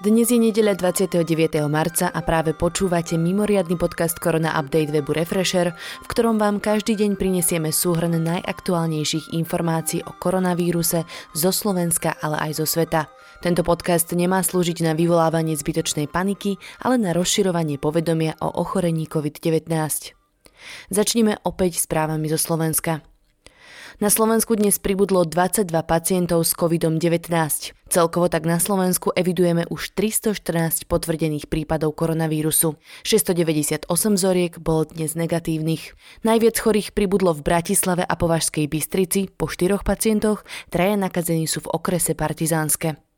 Dnes je nedeľa 29. marca a práve počúvate mimoriadny podcast Korona Update webu Refresher, v ktorom vám každý deň prinesieme súhrn najaktuálnejších informácií o koronavíruse zo Slovenska, ale aj zo sveta. Tento podcast nemá slúžiť na vyvolávanie zbytočnej paniky, ale na rozširovanie povedomia o ochorení COVID-19. Začníme opäť správami zo Slovenska. Na Slovensku dnes pribudlo 22 pacientov s COVID-19. Celkovo tak na Slovensku evidujeme už 314 potvrdených prípadov koronavírusu. 698 vzoriek bolo dnes negatívnych. Najviac chorých pribudlo v Bratislave a Považskej Bystrici po štyroch pacientoch, traja nakazení sú v okrese Partizánske.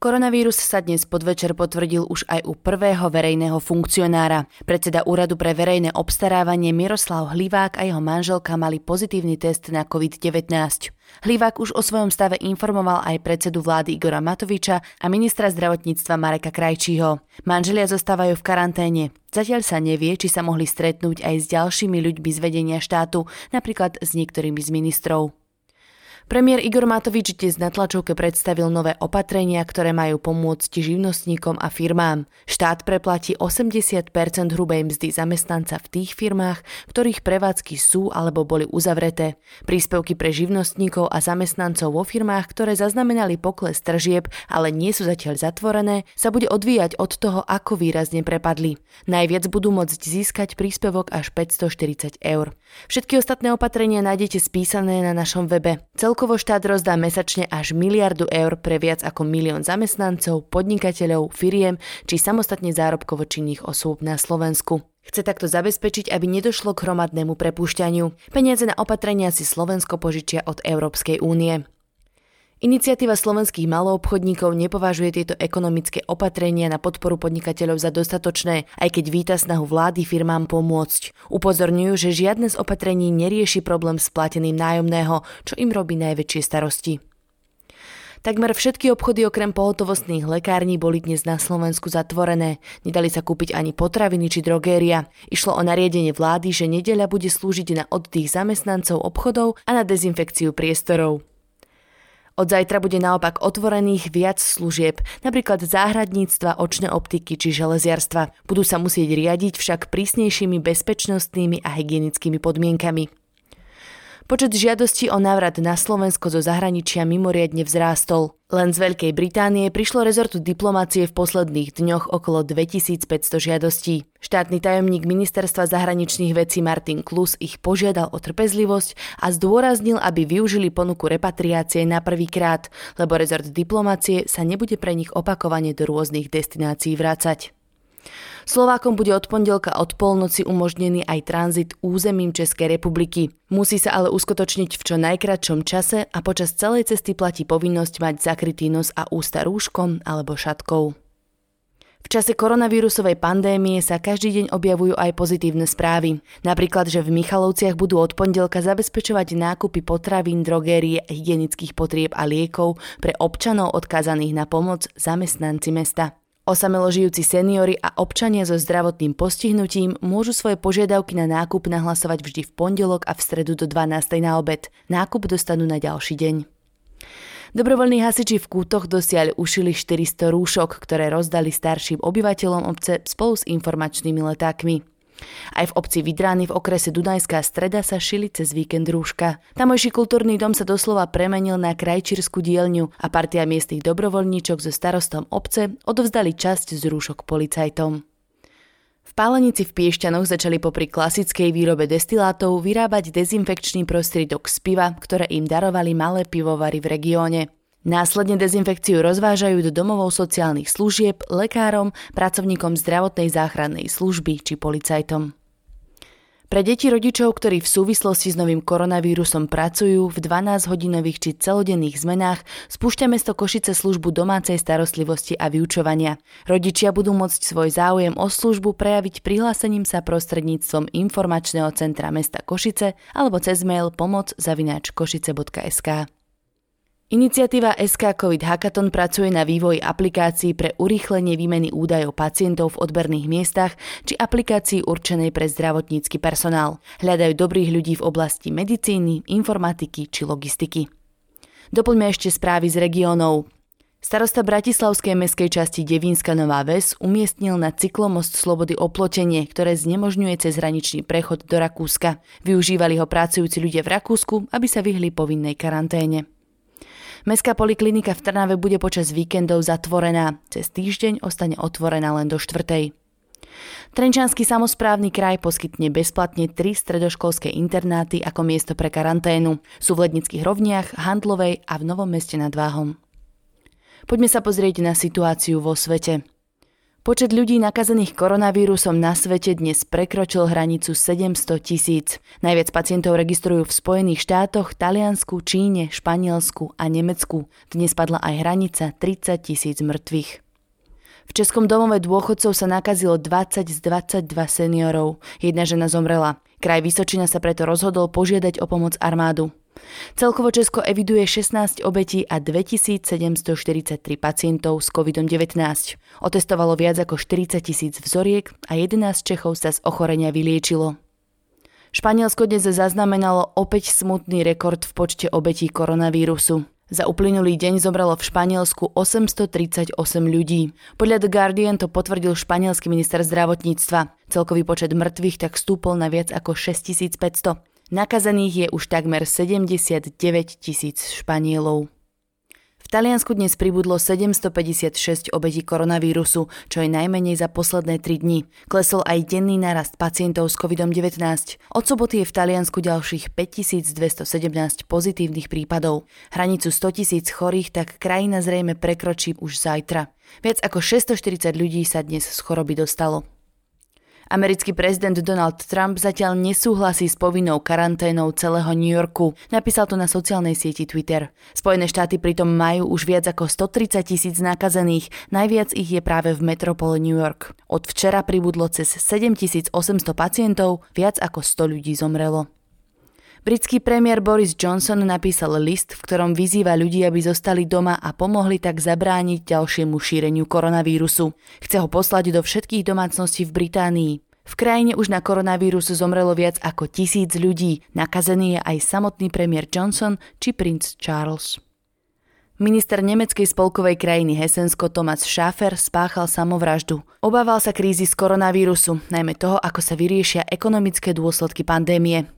Koronavírus sa dnes podvečer potvrdil už aj u prvého verejného funkcionára. Predseda Úradu pre verejné obstarávanie Miroslav Hlivák a jeho manželka mali pozitívny test na COVID-19. Hlivák už o svojom stave informoval aj predsedu vlády Igora Matoviča a ministra zdravotníctva Mareka Krajčího. Manželia zostávajú v karanténe. Zatiaľ sa nevie, či sa mohli stretnúť aj s ďalšími ľuďmi z vedenia štátu, napríklad s niektorými z ministrov. Premiér Igor Matovič dnes na tlačovke predstavil nové opatrenia, ktoré majú pomôcť živnostníkom a firmám. Štát preplatí 80% hrubej mzdy zamestnanca v tých firmách, ktorých prevádzky sú alebo boli uzavreté. Príspevky pre živnostníkov a zamestnancov vo firmách, ktoré zaznamenali pokles tržieb, ale nie sú zatiaľ zatvorené, sa bude odvíjať od toho, ako výrazne prepadli. Najviac budú môcť získať príspevok až 540 eur. Všetky ostatné opatrenia nájdete spísané na našom webe. Celko Celkovo štát rozdá mesačne až miliardu eur pre viac ako milión zamestnancov, podnikateľov, firiem či samostatne zárobkovo činných osôb na Slovensku. Chce takto zabezpečiť, aby nedošlo k hromadnému prepúšťaniu. Peniaze na opatrenia si Slovensko požičia od Európskej únie. Iniciatíva slovenských maloobchodníkov nepovažuje tieto ekonomické opatrenia na podporu podnikateľov za dostatočné, aj keď víta snahu vlády firmám pomôcť. Upozorňujú, že žiadne z opatrení nerieši problém s plateným nájomného, čo im robí najväčšie starosti. Takmer všetky obchody okrem pohotovostných lekární boli dnes na Slovensku zatvorené. Nedali sa kúpiť ani potraviny či drogéria. Išlo o nariadenie vlády, že nedeľa bude slúžiť na oddych zamestnancov obchodov a na dezinfekciu priestorov. Od zajtra bude naopak otvorených viac služieb, napríklad záhradníctva, očné optiky či železiarstva. Budú sa musieť riadiť však prísnejšími bezpečnostnými a hygienickými podmienkami. Počet žiadostí o návrat na Slovensko zo zahraničia mimoriadne vzrástol. Len z Veľkej Británie prišlo rezortu diplomácie v posledných dňoch okolo 2500 žiadostí. Štátny tajomník ministerstva zahraničných vecí Martin Klus ich požiadal o trpezlivosť a zdôraznil, aby využili ponuku repatriácie na prvýkrát, lebo rezort diplomácie sa nebude pre nich opakovane do rôznych destinácií vrácať. Slovákom bude od pondelka od polnoci umožnený aj tranzit územím Českej republiky. Musí sa ale uskutočniť v čo najkračšom čase a počas celej cesty platí povinnosť mať zakrytý nos a ústa rúškom alebo šatkou. V čase koronavírusovej pandémie sa každý deň objavujú aj pozitívne správy. Napríklad, že v Michalovciach budú od pondelka zabezpečovať nákupy potravín, drogérie, hygienických potrieb a liekov pre občanov odkázaných na pomoc zamestnanci mesta. Osamelo žijúci seniory a občania so zdravotným postihnutím môžu svoje požiadavky na nákup nahlasovať vždy v pondelok a v stredu do 12. na obed. Nákup dostanú na ďalší deň. Dobrovoľní hasiči v kútoch dosiaľ ušili 400 rúšok, ktoré rozdali starším obyvateľom obce spolu s informačnými letákmi. Aj v obci Vidrány v okrese Dunajská streda sa šili cez víkend rúška. Tamojší kultúrny dom sa doslova premenil na krajčírskú dielňu a partia miestnych dobrovoľníčok so starostom obce odovzdali časť z rúšok policajtom. V Pálenici v Piešťanoch začali popri klasickej výrobe destilátov vyrábať dezinfekčný prostriedok z piva, ktoré im darovali malé pivovary v regióne. Následne dezinfekciu rozvážajú do domovov sociálnych služieb, lekárom, pracovníkom zdravotnej záchrannej služby či policajtom. Pre deti rodičov, ktorí v súvislosti s novým koronavírusom pracujú v 12-hodinových či celodenných zmenách, spúšťa mesto Košice službu domácej starostlivosti a vyučovania. Rodičia budú môcť svoj záujem o službu prejaviť prihlásením sa prostredníctvom informačného centra mesta Košice alebo cez mail pomoc zavináč košice.sk. Iniciatíva SK COVID Hackathon pracuje na vývoji aplikácií pre urýchlenie výmeny údajov pacientov v odberných miestach či aplikácií určenej pre zdravotnícky personál. Hľadajú dobrých ľudí v oblasti medicíny, informatiky či logistiky. Doplňme ešte správy z regiónov. Starosta Bratislavskej meskej časti Devínska Nová Ves umiestnil na cyklomost Slobody oplotenie, ktoré znemožňuje cezhraničný prechod do Rakúska. Využívali ho pracujúci ľudia v Rakúsku, aby sa vyhli povinnej karanténe. Mestská poliklinika v Trnave bude počas víkendov zatvorená. Cez týždeň ostane otvorená len do štvrtej. Trenčanský samozprávny kraj poskytne bezplatne tri stredoškolské internáty ako miesto pre karanténu. Sú v Lednických rovniach, Handlovej a v Novom meste nad Váhom. Poďme sa pozrieť na situáciu vo svete. Počet ľudí nakazených koronavírusom na svete dnes prekročil hranicu 700 tisíc. Najviac pacientov registrujú v Spojených štátoch, Taliansku, Číne, Španielsku a Nemecku. Dnes padla aj hranica 30 tisíc mŕtvych. V Českom domove dôchodcov sa nakazilo 20 z 22 seniorov. Jedna žena zomrela. Kraj Vysočina sa preto rozhodol požiadať o pomoc armádu. Celkovo Česko eviduje 16 obetí a 2743 pacientov s COVID-19. Otestovalo viac ako 40 tisíc vzoriek a 11 Čechov sa z ochorenia vyliečilo. Španielsko dnes zaznamenalo opäť smutný rekord v počte obetí koronavírusu. Za uplynulý deň zomrelo v Španielsku 838 ľudí. Podľa The Guardian to potvrdil španielský minister zdravotníctva. Celkový počet mŕtvych tak stúpol na viac ako 6500. Nakazených je už takmer 79 tisíc Španielov. V Taliansku dnes pribudlo 756 obetí koronavírusu, čo je najmenej za posledné 3 dni. Klesol aj denný narast pacientov s COVID-19. Od soboty je v Taliansku ďalších 5217 pozitívnych prípadov. Hranicu 100 tisíc chorých tak krajina zrejme prekročí už zajtra. Viac ako 640 ľudí sa dnes z choroby dostalo. Americký prezident Donald Trump zatiaľ nesúhlasí s povinnou karanténou celého New Yorku. Napísal to na sociálnej sieti Twitter. Spojené štáty pritom majú už viac ako 130 tisíc nakazených, najviac ich je práve v metropole New York. Od včera pribudlo cez 7800 pacientov, viac ako 100 ľudí zomrelo. Britský premiér Boris Johnson napísal list, v ktorom vyzýva ľudí, aby zostali doma a pomohli tak zabrániť ďalšiemu šíreniu koronavírusu. Chce ho poslať do všetkých domácností v Británii. V krajine už na koronavírus zomrelo viac ako tisíc ľudí. Nakazený je aj samotný premiér Johnson či princ Charles. Minister nemeckej spolkovej krajiny Hesensko Thomas Schaffer spáchal samovraždu. Obával sa krízy z koronavírusu, najmä toho, ako sa vyriešia ekonomické dôsledky pandémie.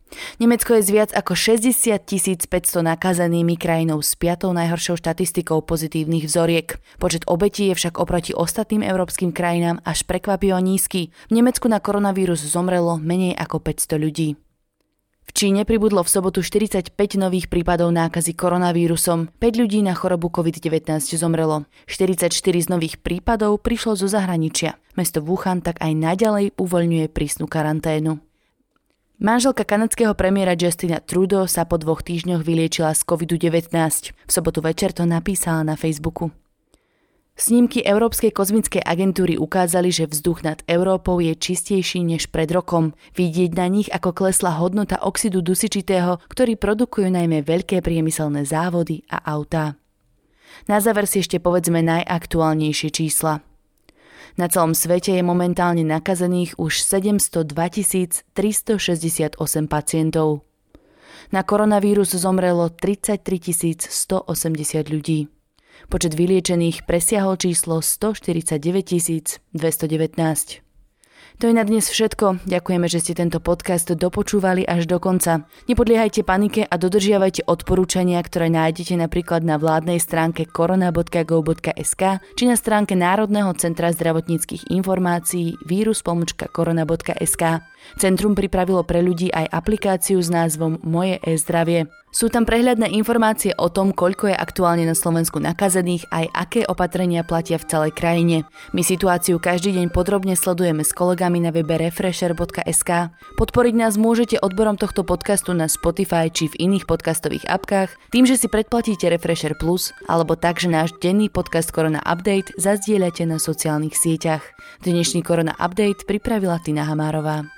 Nemecko je z viac ako 60 500 nakazenými krajinou s piatou najhoršou štatistikou pozitívnych vzoriek. Počet obetí je však oproti ostatným európskym krajinám až prekvapivo nízky. V Nemecku na koronavírus zomrelo menej ako 500 ľudí. V Číne pribudlo v sobotu 45 nových prípadov nákazy koronavírusom. 5 ľudí na chorobu COVID-19 zomrelo. 44 z nových prípadov prišlo zo zahraničia. Mesto Wuhan tak aj naďalej uvoľňuje prísnu karanténu. Manželka kanadského premiéra Justina Trudeau sa po dvoch týždňoch vyliečila z COVID-19. V sobotu večer to napísala na Facebooku. Snímky Európskej kozmickej agentúry ukázali, že vzduch nad Európou je čistejší než pred rokom. Vidieť na nich, ako klesla hodnota oxidu dusičitého, ktorý produkujú najmä veľké priemyselné závody a autá. Na záver si ešte povedzme najaktuálnejšie čísla. Na celom svete je momentálne nakazených už 702 368 pacientov. Na koronavírus zomrelo 33 180 ľudí. Počet vyliečených presiahol číslo 149 219. To je na dnes všetko. Ďakujeme, že ste tento podcast dopočúvali až do konca. Nepodliehajte panike a dodržiavajte odporúčania, ktoré nájdete napríklad na vládnej stránke korona.go.sk či na stránke Národného centra zdravotníckých informácií vírus.korona.sk. Centrum pripravilo pre ľudí aj aplikáciu s názvom Moje e-zdravie. Sú tam prehľadné informácie o tom, koľko je aktuálne na Slovensku nakazených, aj aké opatrenia platia v celej krajine. My situáciu každý deň podrobne sledujeme s kolegami na webe refresher.sk. Podporiť nás môžete odborom tohto podcastu na Spotify či v iných podcastových apkách, tým, že si predplatíte Refresher Plus, alebo tak, že náš denný podcast Korona Update zazdieľate na sociálnych sieťach. Dnešný Korona Update pripravila Tina Hamárová.